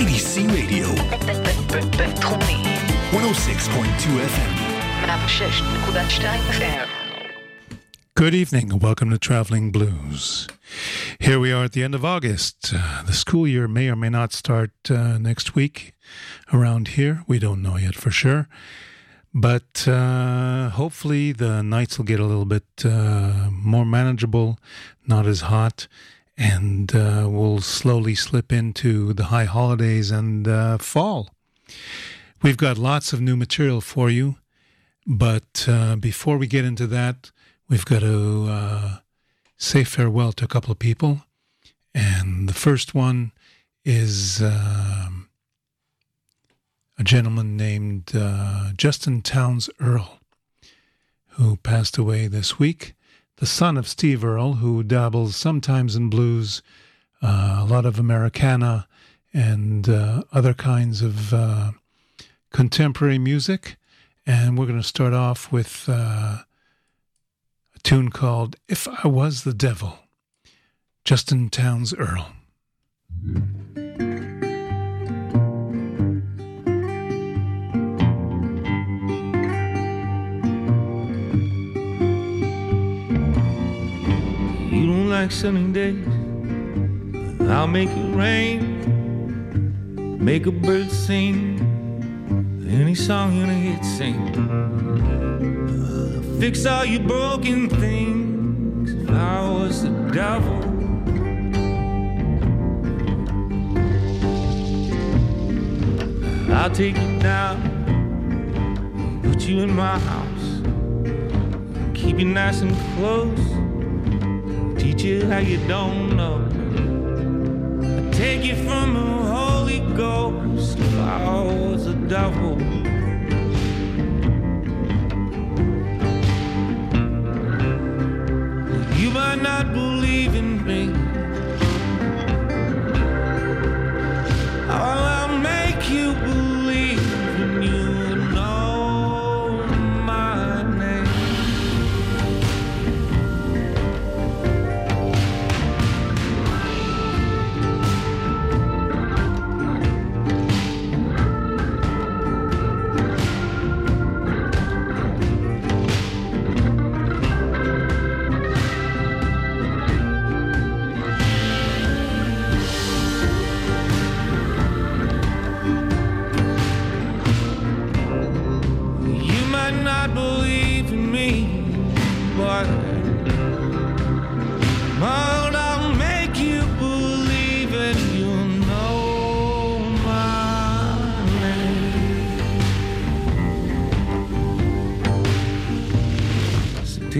IDC Radio. 106.2 FM. Good evening and welcome to Traveling Blues. Here we are at the end of August. Uh, the school year may or may not start uh, next week around here. We don't know yet for sure. But uh, hopefully the nights will get a little bit uh, more manageable, not as hot, and uh, we'll slowly slip into the high holidays and uh, fall. We've got lots of new material for you, but uh, before we get into that, we've got to uh, say farewell to a couple of people. And the first one is um, a gentleman named uh, Justin Townes Earle, who passed away this week. The son of Steve Earle, who dabbles sometimes in blues, uh, a lot of Americana, and uh, other kinds of uh, contemporary music. And we're going to start off with uh, a tune called If I Was the Devil, Justin Townes Earle. You like sunny days. I'll make it rain. Make a bird sing. Any song you hit, sing. Fix all your broken things. If I was the devil. I'll take you down. Put you in my house. Keep you nice and close teach you how you don't know. I take you from the Holy Ghost I was a devil. You might not believe in me. I'll I'll make you believe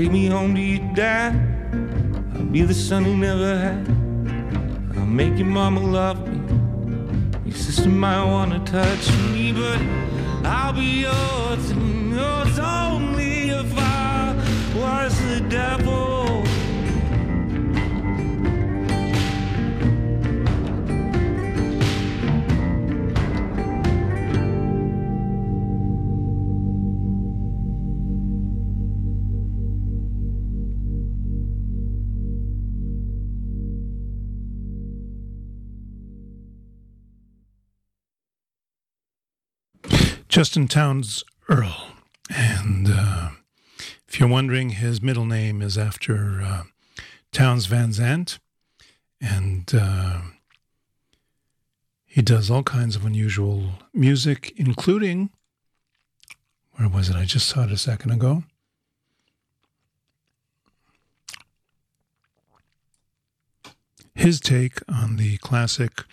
take me home to your dad. I'll be the son he never had. I'll make your mama love me. Your sister might wanna touch me, but I'll be yours and yours only if I was the devil. Justin Townes Earle. And uh, if you're wondering, his middle name is after uh, Townes Van Zandt. And uh, he does all kinds of unusual music, including, where was it? I just saw it a second ago. His take on the classic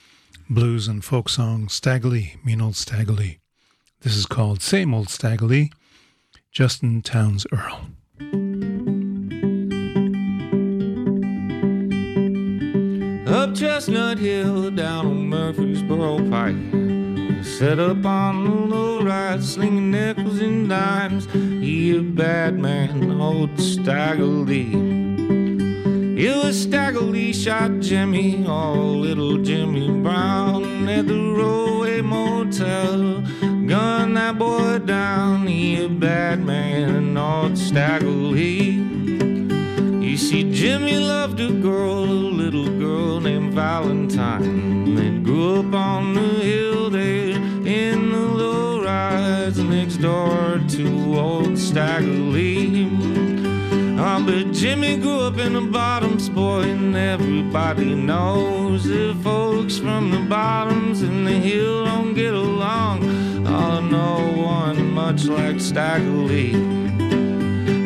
blues and folk song Stagger Lee, Mean Old Stagger Lee. This is called Same Old Stagger Lee, Justin Townes Earle. Up Chestnut Hill, down on Murfreesboro Pike. Set up on the low ride, slinging nickels and dimes. He a bad man, old Stagger Lee. It was Stagger shot Jimmy, oh little Jimmy Brown at the Roadway Motel. Gun that boy down, he a bad man, old Stagger Lee. You see, Jimmy loved a girl, a little girl named Valentine. They grew up on the hill there in the low rise next door to old Stagger Lee. But Jimmy grew up in the bottoms, boy, and everybody knows that folks from the bottoms and the hill don't get along. Oh, no one much like Stagger Lee.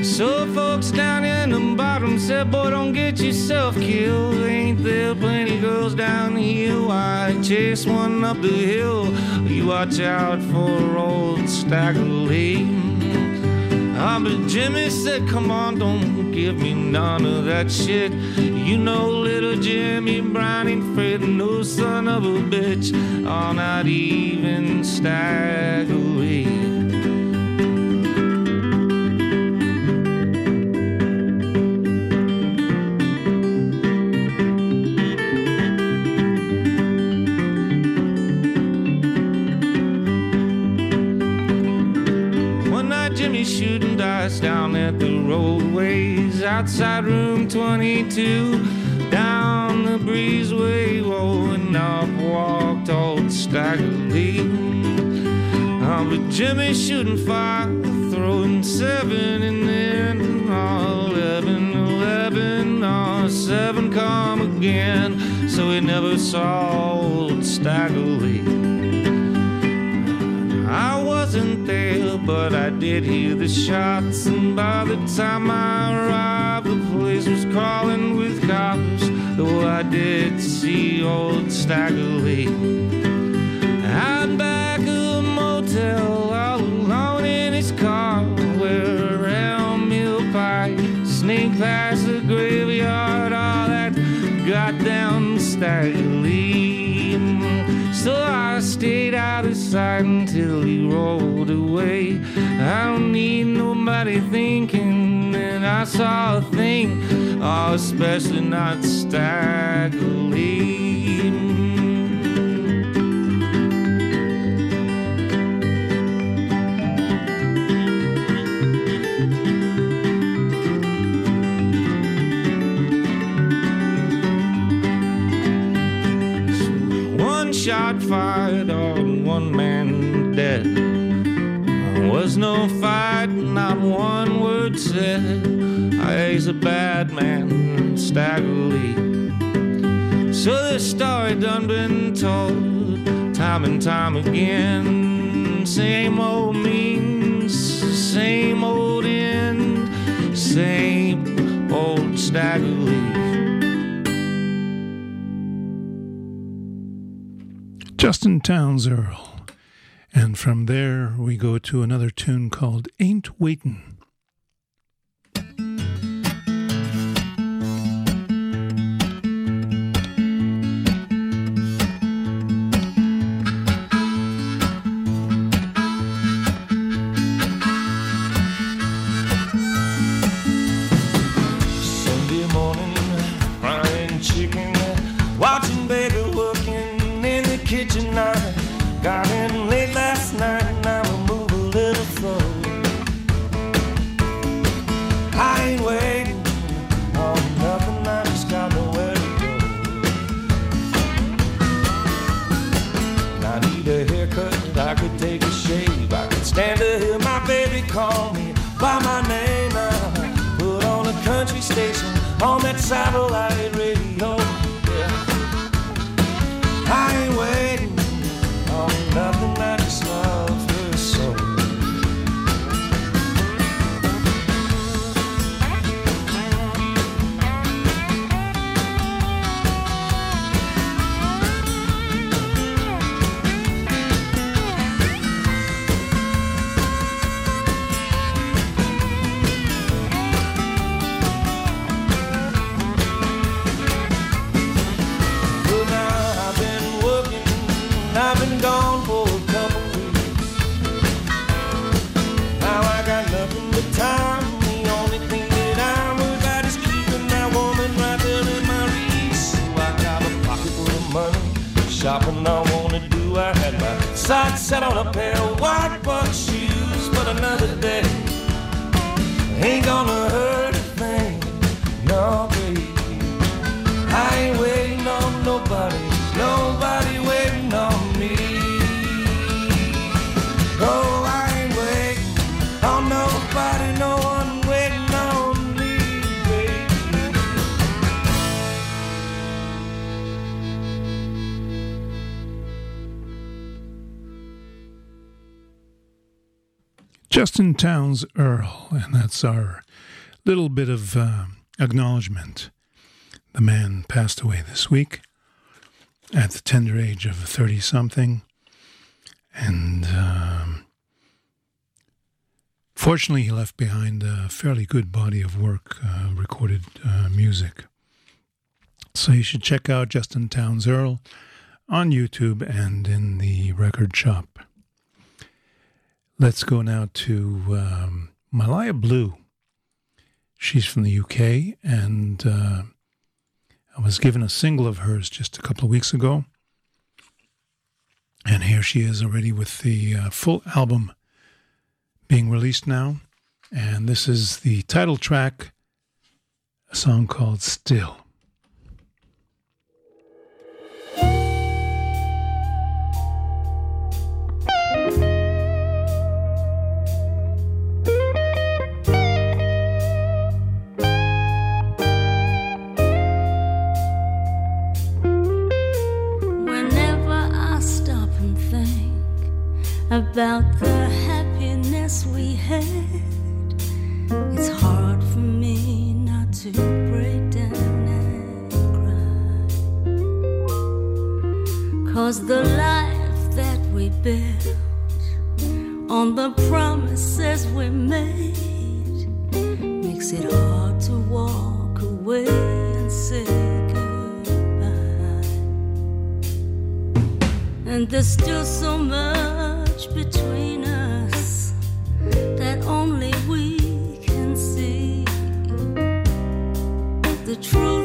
So folks down in the bottom said, boy, don't get yourself killed. Ain't there plenty girls down hill? Why chase one up the hill? You watch out for old Stagger Lee. Ah, but Jimmy said, come on, don't give me none of that shit. You know little Jimmy Brown ain't afraid no son of a bitch. Oh, not even Stagger Lee. Roadways outside room 22 down the breezeway oh and up walked old Stagger Lee oh, um, but Jimmy shooting five throwing seven and then oh, 11 11 oh, seven come again. So he never saw old Stagger Lee but I did hear the shots. And by the time I arrived, the place was crawling with cops. Though I did see old Stagger Lee. Out back of the motel, all alone in his car, where around Mill Pike, sneak past the graveyard, all that goddamn Stagger Lee. So I stayed out of sight until he rolled away. I don't need nobody thinking that I saw a thing, oh, especially not Stagger Lee. Shot fired on one man dead. There was no fight, not one word said. He's a bad man, Stagger Lee. So this story done been told time and time again. Same old means, same old end, same old Stagger Lee. Justin Townes Earle. And from there, we go to another tune called Ain't Waitin'. Justin Townes Earle, and that's our little bit of uh, acknowledgement. The man passed away this week at the tender age of 30 something. And um, fortunately, he left behind a fairly good body of work, uh, recorded uh, music. So you should check out Justin Townes Earle on YouTube and in the record shop. Let's go now to um, Malaya Blue. She's from the UK, and uh, I was given a single of hers just a couple of weeks ago. And here she is already with the uh, full album being released now. And this is the title track, a song called Still. About the happiness we had, it's hard for me not to break down and cry. Cause the life that we built on the promises we made makes it hard to walk away and say goodbye. And there's still so much between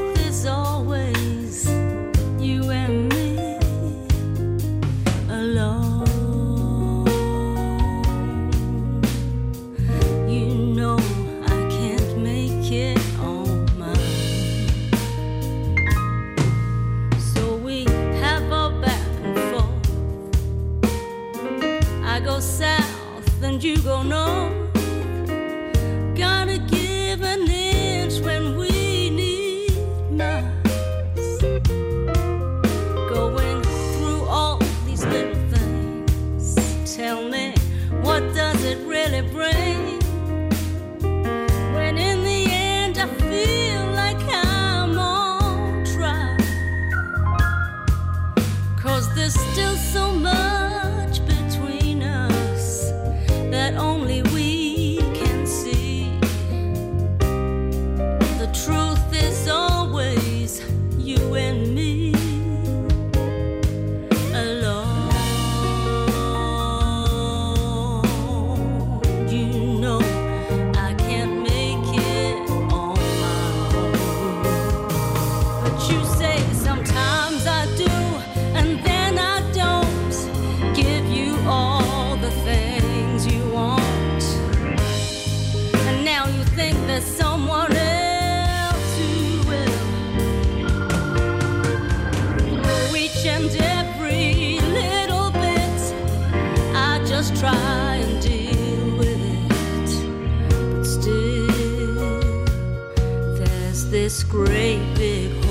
you go north. This great big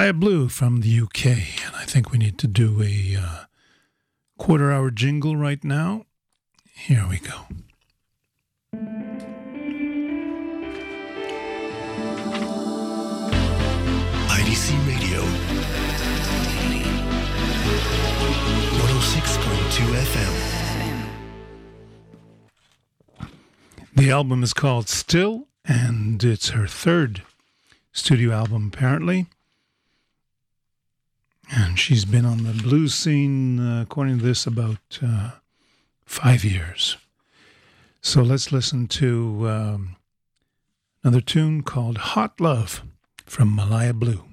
Malaya Blue from the UK. And I think we need to do a uh, quarter hour jingle right now. Here we go. IDC Radio. 106.2 FM. The album is called Still, and it's her third studio album, apparently. She's been on the blues scene, uh, according to this, about uh, five years. So let's listen to um, another tune called Hot Love from Malaya Blue.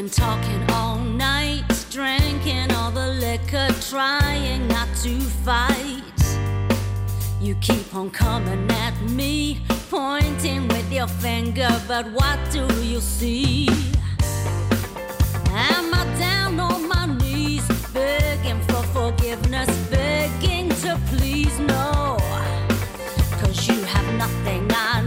Been talking all night, drinking all the liquor, trying not to fight. You keep on coming at me, pointing with your finger, but what do you see? Am I down on my knees, begging for forgiveness, begging to please? No, cause you have nothing I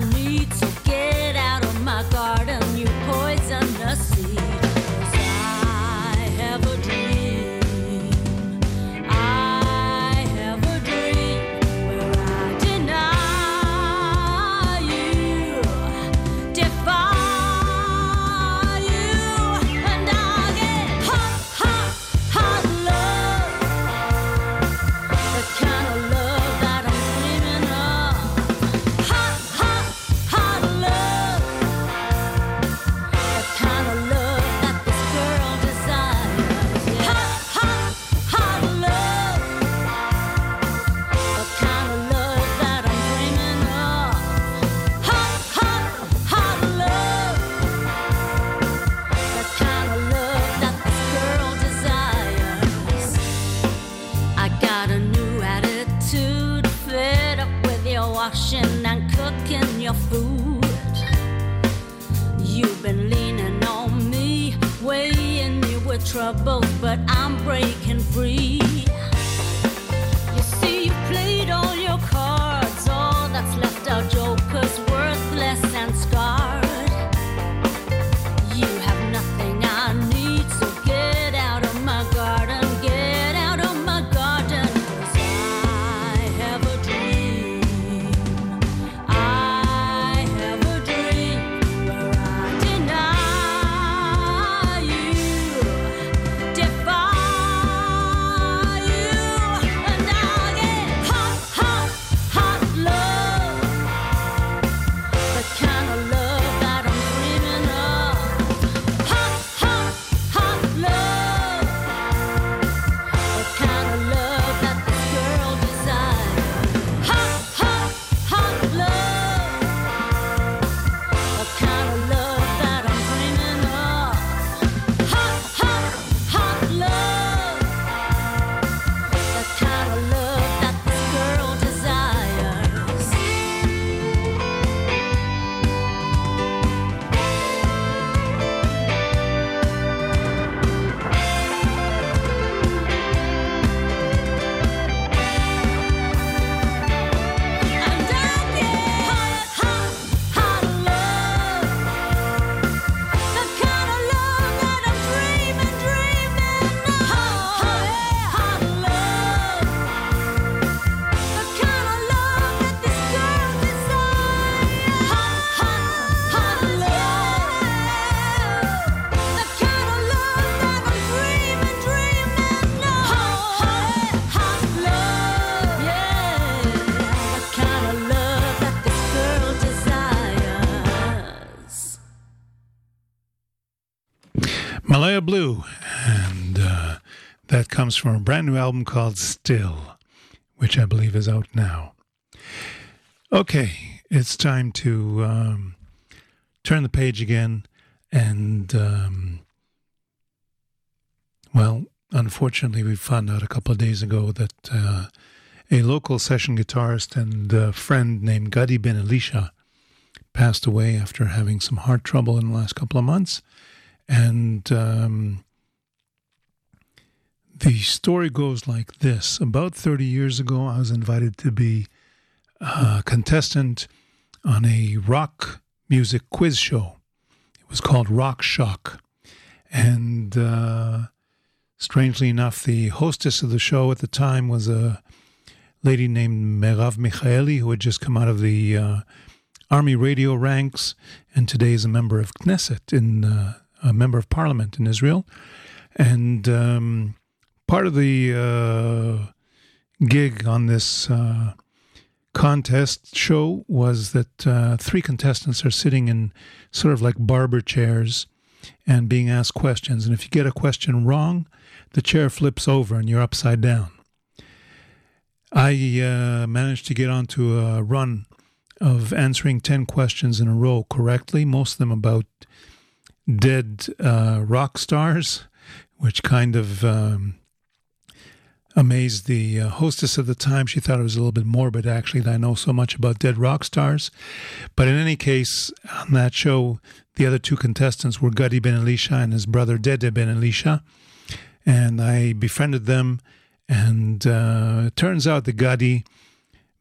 troubles, but I'm breaking free. Comes from a brand new album called Still, which I believe is out now. Okay, it's time to um, turn the page again, and um, well, unfortunately, we found out a couple of days ago that uh, a local session guitarist and uh, friend named Gadi Ben Elisha passed away after having some heart trouble in the last couple of months. And um, the story goes like this About 30 years ago, I was invited to be a contestant on a rock music quiz show. It was called Rock Shock. And uh, strangely enough, the hostess of the show at the time was a lady named Merav Michaeli, who had just come out of the uh, Army radio ranks and today is a member of Knesset, in, uh, a member of parliament in Israel. And um, part of the uh, gig on this uh, contest show was that uh, three contestants are sitting in sort of like barber chairs and being asked questions. And if you get a question wrong, the chair flips over and you're upside down. I uh, managed to get onto a run of answering 10 questions in a row correctly, most of them about dead uh, rock stars, which kind of um, amazed the uh, hostess at the time. She thought it was a little bit morbid, actually, that I know so much about dead rock stars. But in any case, on that show, the other two contestants were Gadi Ben Elisha and his brother Dede Ben Elisha. And I befriended them. And uh, it turns out that Gadi,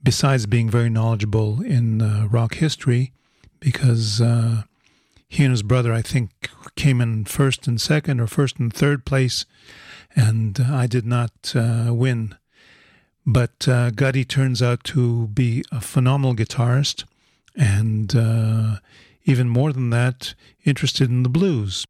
besides being very knowledgeable in uh, rock history, because uh, he and his brother, I think, came in first and second or first and third place and I did not uh, win. But uh, turns out to be a phenomenal guitarist, and uh, even more than that, interested in the blues.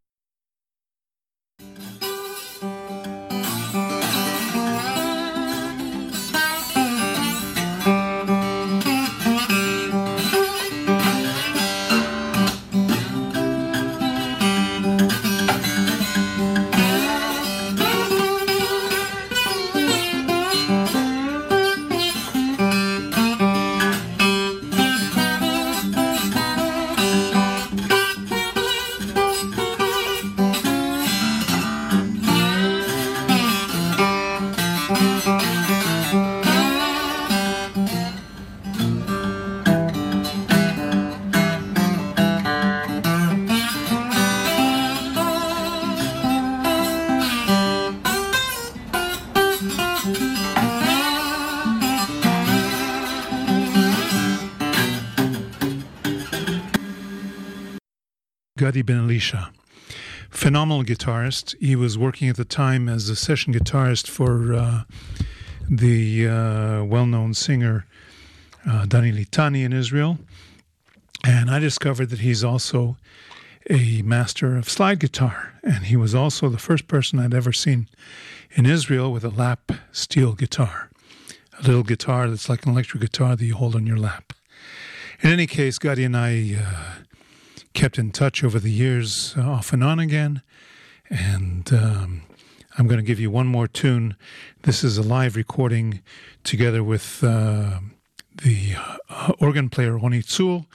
Gadi Ben. Phenomenal guitarist. He was working at the time as a session guitarist for uh, the uh, well known singer uh, Dani Litani in Israel. And I discovered that he's also a master of slide guitar. And he was also the first person I'd ever seen in Israel with a lap steel guitar, a little guitar that's like an electric guitar that you hold on your lap. In any case, Gadi and I uh, kept in touch over the years, uh, off and on again. And um, I'm going to give you one more tune. This is a live recording together with uh, the uh, organ player Ronnie Tzul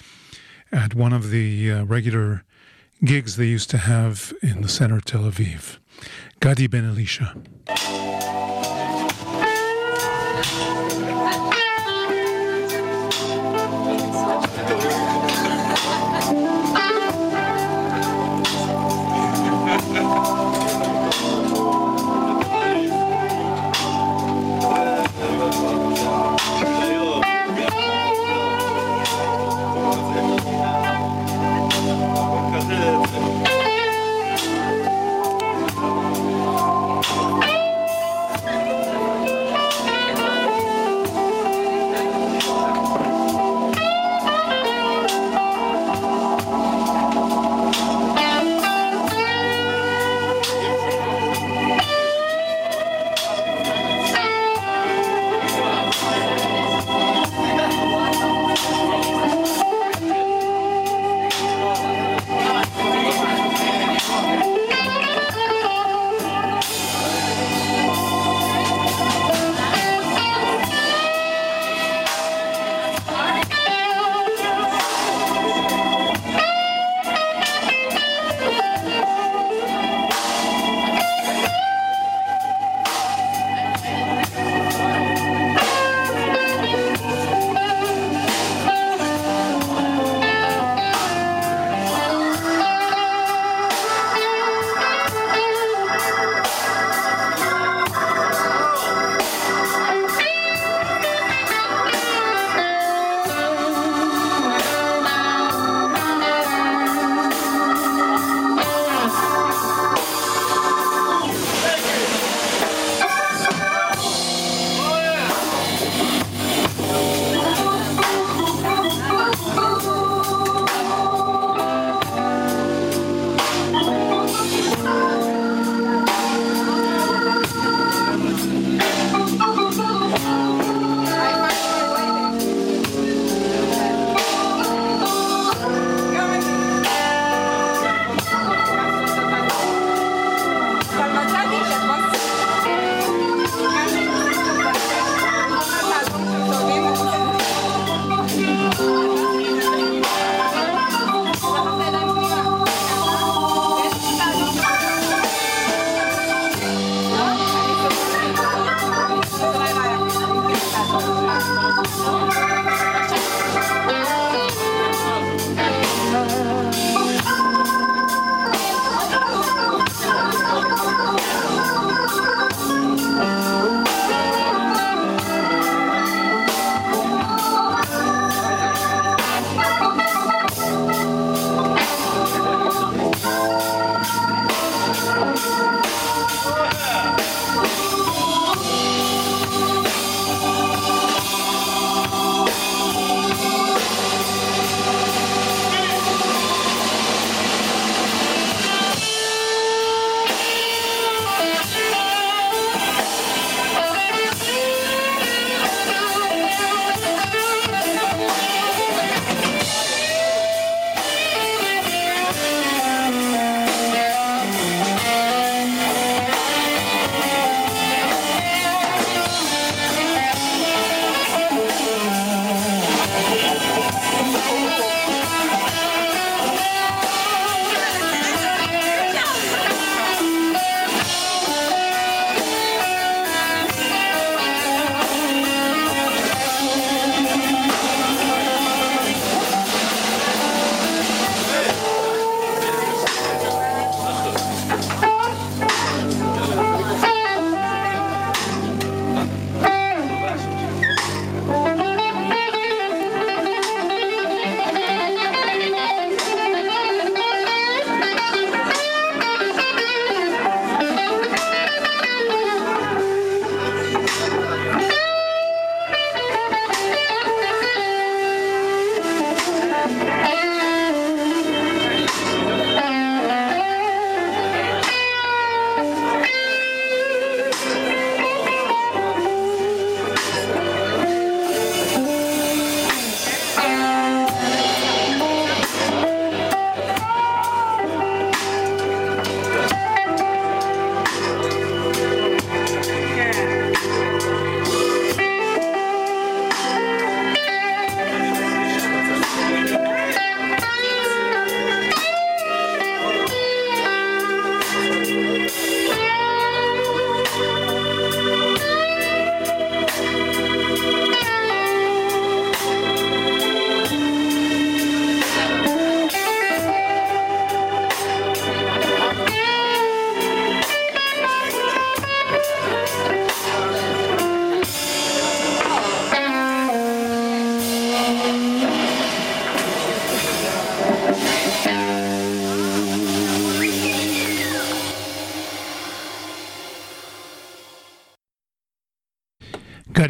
at one of the uh, regular gigs they used to have in the center of Tel Aviv. Gadi Ben Elisha.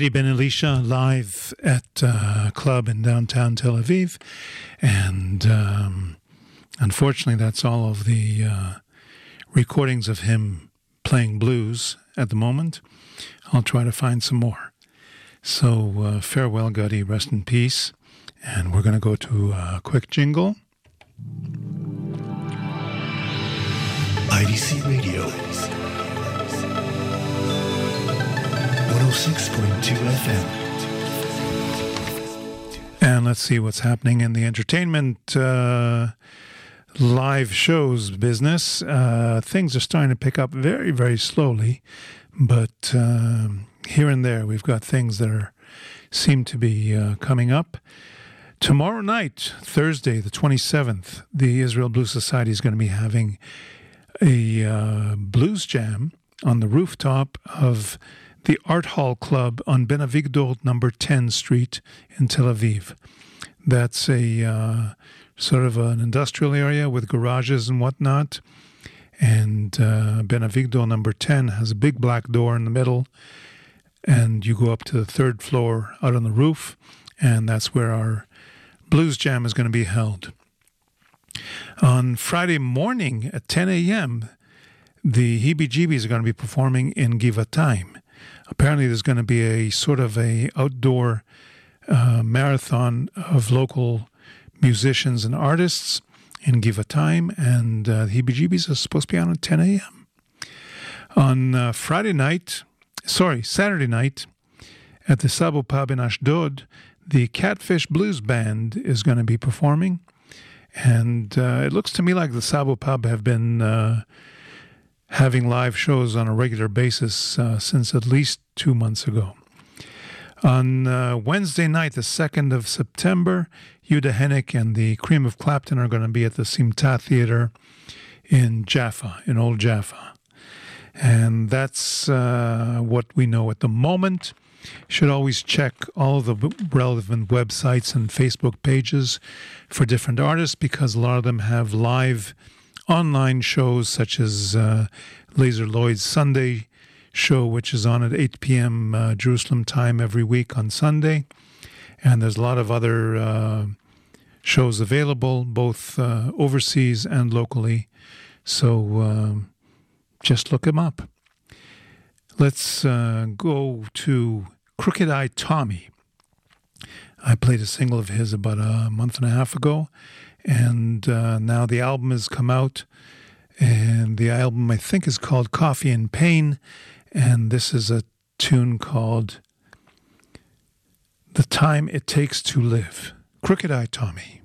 Ben Elisha live at a club in downtown Tel Aviv. And um, unfortunately, that's all of the uh, recordings of him playing blues at the moment. I'll try to find some more. So, uh, farewell, Gadi. Rest in peace. And we're going to go to a quick jingle. IDC Radio. 106.2 FM. And let's see what's happening in the entertainment uh, live shows business. Uh, things are starting to pick up very, very slowly, but um, here and there we've got things that are seem to be uh, coming up. Tomorrow night, Thursday, the 27th, the Israel Blues Society is going to be having a uh, blues jam on the rooftop of the Art Hall Club on Ben Avigdor number 10 Street in Tel Aviv. That's a uh, sort of an industrial area with garages and whatnot. And uh, Ben Avigdor number 10 has a big black door in the middle. And you go up to the third floor out on the roof. And that's where our blues jam is going to be held. On Friday morning at 10 a.m., the Heebie Jeebies are going to be performing in Givatayim. Apparently, there's going to be a sort of a outdoor uh, marathon of local musicians and artists in Givatayim, and uh, the Heebie Jeebies are supposed to be on at 10 a.m. On uh, Friday night, sorry, Saturday night, at the Sabo Pub in Ashdod, the Catfish Blues Band is going to be performing. And uh, it looks to me like the Sabo Pub have been uh, having live shows on a regular basis uh, since at least two months ago. On uh, Wednesday night, the 2nd of September, Yuda Hennick and the Cream of Clapton are going to be at the Simta Theater in Jaffa, in Old Jaffa. And that's uh, what we know at the moment. Should always check all the relevant websites and Facebook pages for different artists because a lot of them have live online shows such as uh, Lazer Lloyd's Sunday show, which is on at 8 p.m. Uh, Jerusalem time every week on Sunday. And there's a lot of other uh, shows available, both uh, overseas and locally. So um, just look them up. Let's uh, go to Crooked Eye Tommy. I played a single of his about a month and a half ago, and uh, now the album has come out. And the album, I think, is called Coffee and Pain. And this is a tune called The Time It Takes to Live. Crooked Eye Tommy.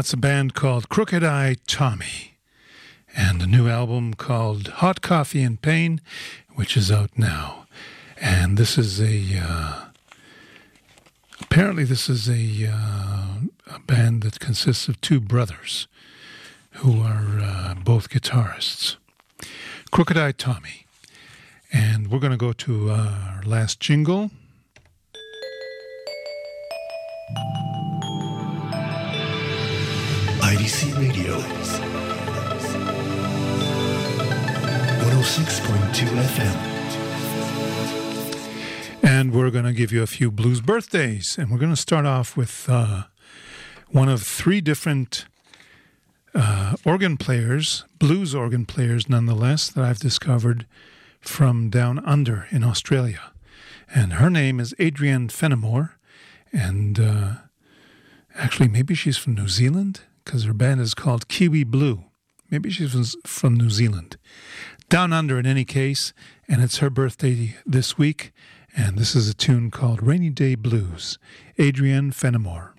That's a band called Crooked Eye Tommy and a new album called Hot Coffee and Pain, which is out now. And this is a. Uh, apparently, this is a, uh, a, band that consists of two brothers who are uh, both guitarists. Crooked Eye Tommy. And we're going to go to our last jingle. Radio. 106.2 FM. And we're going to give you a few blues birthdays. And we're going to start off with uh, one of three different uh, organ players, blues organ players nonetheless, that I've discovered from down under in Australia. And her name is Adrienne Fenimore. And uh, actually, maybe she's from New Zealand because her band is called Kiwi Blue. Maybe she's from, New Zealand. Down under, in any case, and it's her birthday this week. And this is a tune called Rainy Day Blues. Adrienne Fenimore.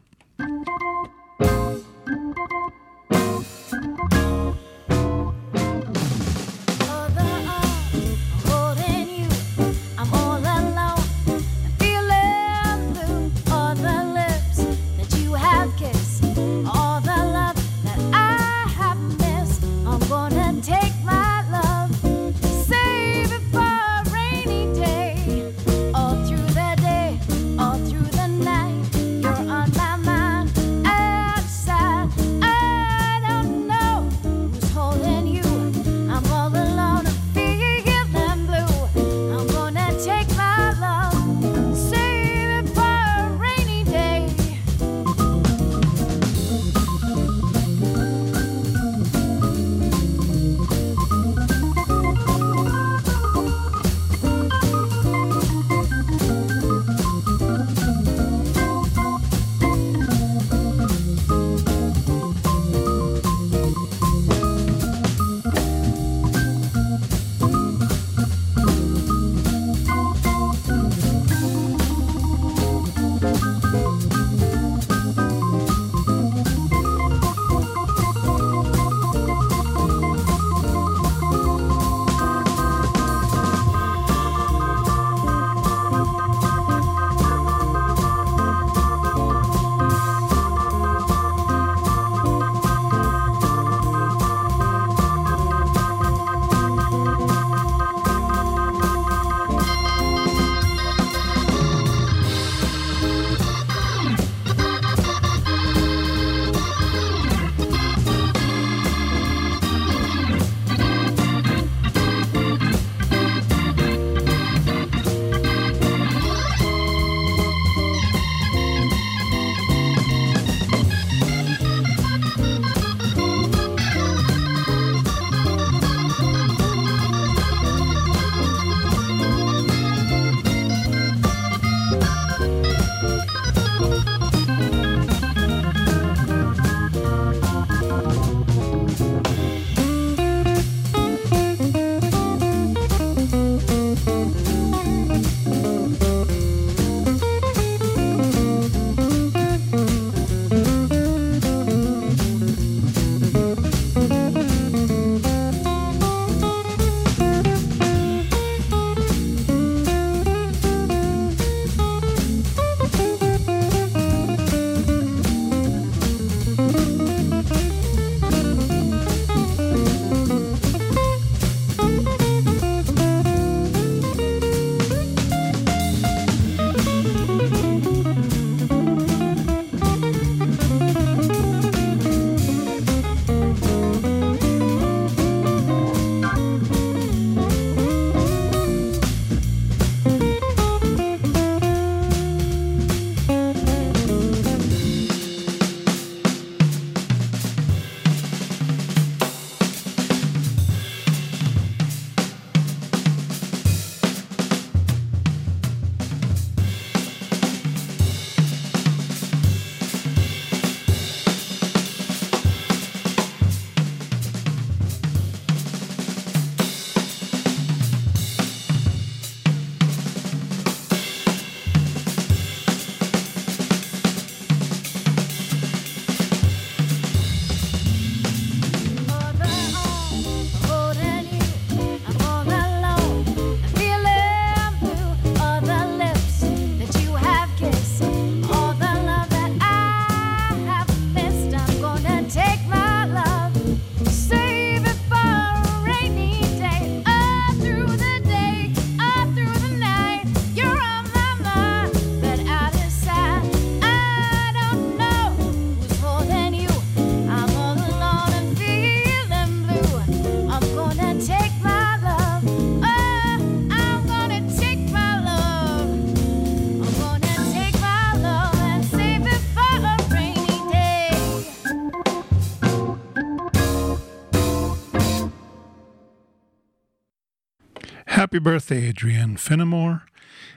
Happy birthday, Adrienne Finnemore.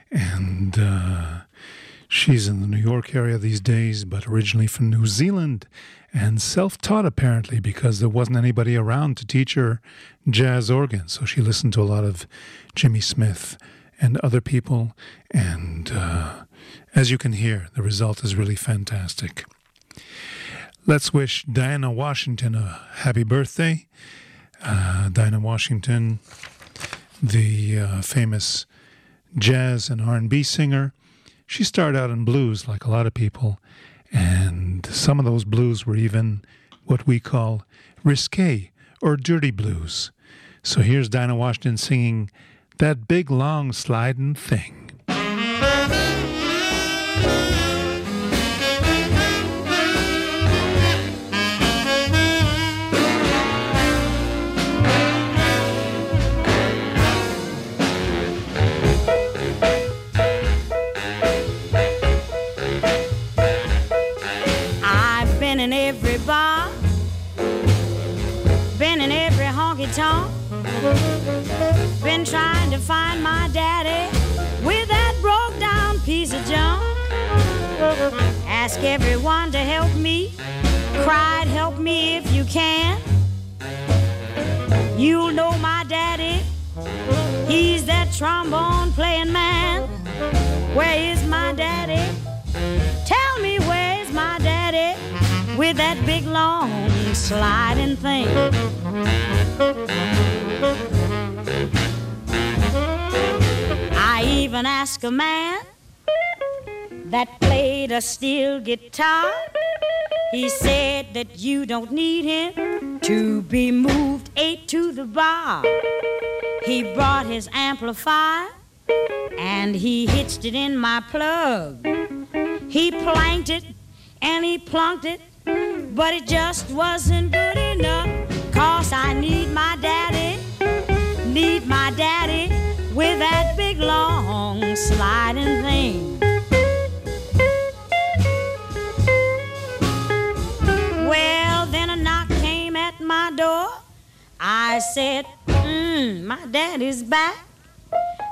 And uh, she's in the New York area these days, but originally from New Zealand and self taught apparently because there wasn't anybody around to teach her jazz organ. So she listened to a lot of Jimmy Smith and other people. And uh, as you can hear, the result is really fantastic. Let's wish Dinah Washington a happy birthday. Uh, Dinah Washington, the uh, famous jazz and R&B singer. She started out in blues like a lot of people, and some of those blues were even what we call risque or dirty blues. So here's Dinah Washington singing that big long sliding thing. Been trying to find my daddy with that broke down piece of junk. Ask everyone to help me, cried, help me if you can. You'll know my daddy, he's that trombone playing man. Where is my daddy? Tell me where's my daddy with that big long sliding thing. I even asked a man that played a steel guitar. He said that you don't need him to be moved eight to the bar. He brought his amplifier and he hitched it in my plug. He planked it and he plunked it, but it just wasn't good enough. Cause I need my daddy, need my daddy with that big long sliding thing. Well, then a knock came at my door. I said, mm, my daddy's back.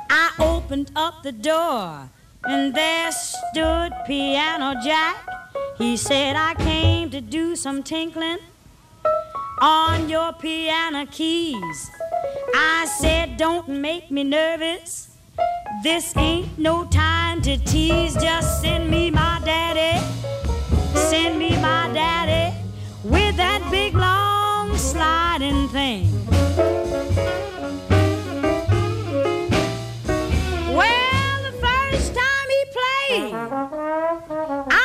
I opened up the door, and there stood Piano Jack. He said, I came to do some tinkling on your piano keys. I said, Don't make me nervous. This ain't no time to tease. Just send me my daddy. Send me my daddy with that big long sliding thing. Well, the first time he played, I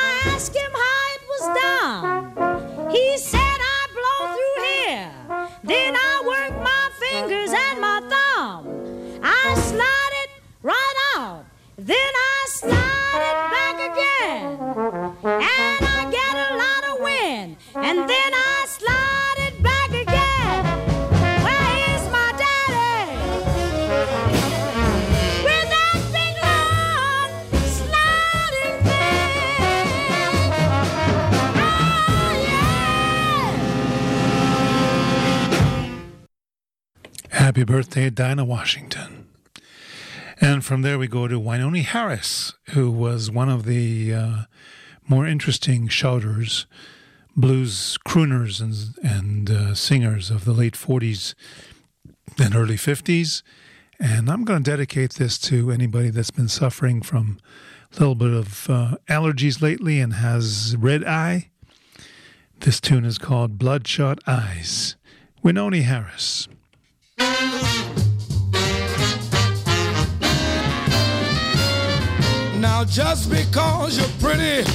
He said, I blow through here, then I work my fingers and my thumb. I slide it right out, then I slide it Happy birthday, Dinah Washington. And from there, we go to Wynonie Harris, who was one of the uh, more interesting shouters, blues crooners, and, and uh, singers of the late 40s and early 50s. And I'm going to dedicate this to anybody that's been suffering from a little bit of uh, allergies lately and has red eye. This tune is called Bloodshot Eyes. Wynonie Harris. Now just because you're pretty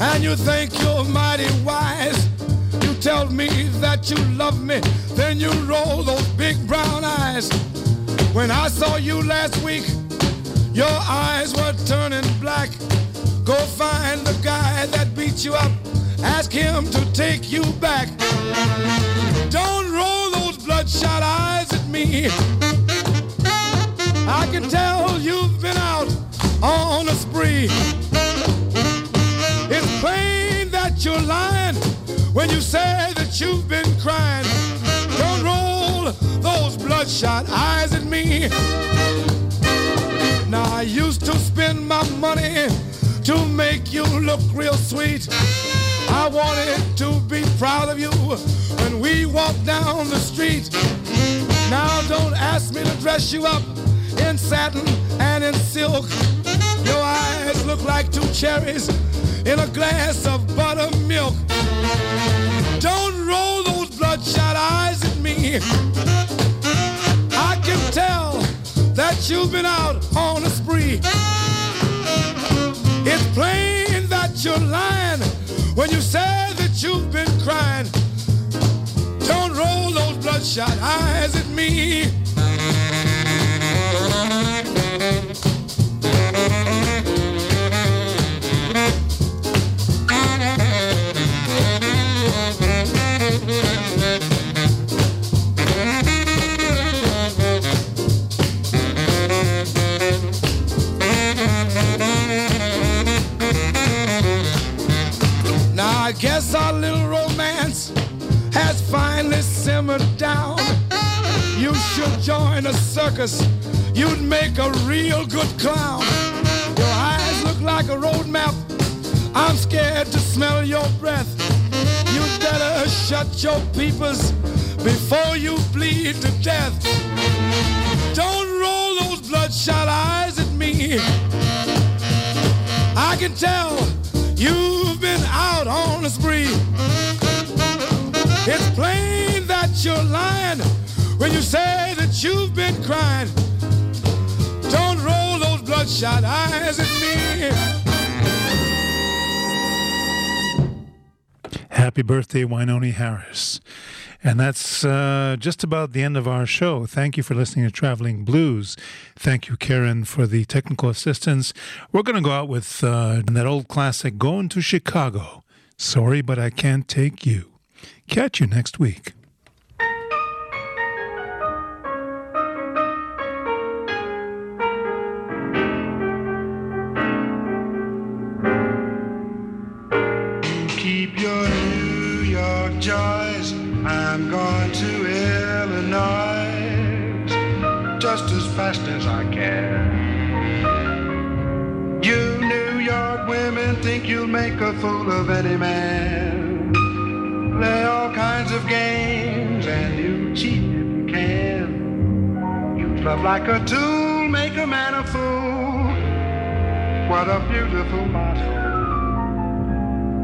and you think you're mighty wise, you tell me that you love me, then you roll those big brown eyes. When I saw you last week, your eyes were turning black. Go find the guy that beat you up, ask him to take you back. Don't roll those bloodshot eyes at me. I can tell you've been out on a spree. It's plain that you're lying when you say that you've been crying. Don't roll those bloodshot eyes at me. Now I used to spend my money to make you look real sweet. I wanted to be proud of you when we walk down the street. Now don't ask me to dress you up in satin and in silk. Your eyes look like two cherries in a glass of buttermilk. Don't roll those bloodshot eyes at me. I can tell that you've been out on a spree. It's plain that you're lying when you say that you've been crying. Don't roll those bloodshot eyes at me. Guess our little romance has finally simmered down. You should join a circus. You'd make a real good clown. Your eyes look like a road map. I'm scared to smell your breath. You'd better shut your peepers before you bleed to death. Don't roll those bloodshot eyes at me. I can tell been out on spree. It's plain that you're lying when you say that you've been crying. Don't roll those bloodshot eyes at me. Happy birthday, Wynonie Harris. And that's uh, just about the end of our show. Thank you for listening to Traveling Blues. Thank you, Karen, for the technical assistance. We're going to go out with uh, that old classic, Going to Chicago. Sorry, but I can't take you. Catch you next week. Fool of any man. Play all kinds of games and you cheat if you can. You love like a tool, make a man a fool. What a beautiful motto.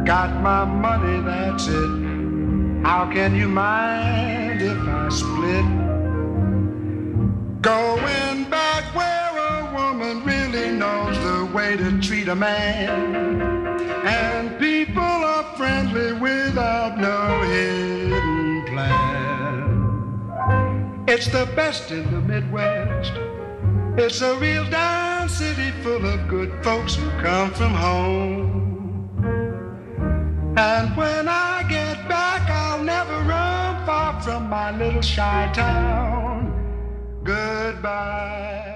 Got my money, that's it. How can you mind if I split? Going back where a woman really knows the way to treat a man. And people are friendly without no hidden plan. It's the best in the Midwest. It's a real down city full of good folks who come from home. And when I get back, I'll never run far from my little Chi-town. Goodbye.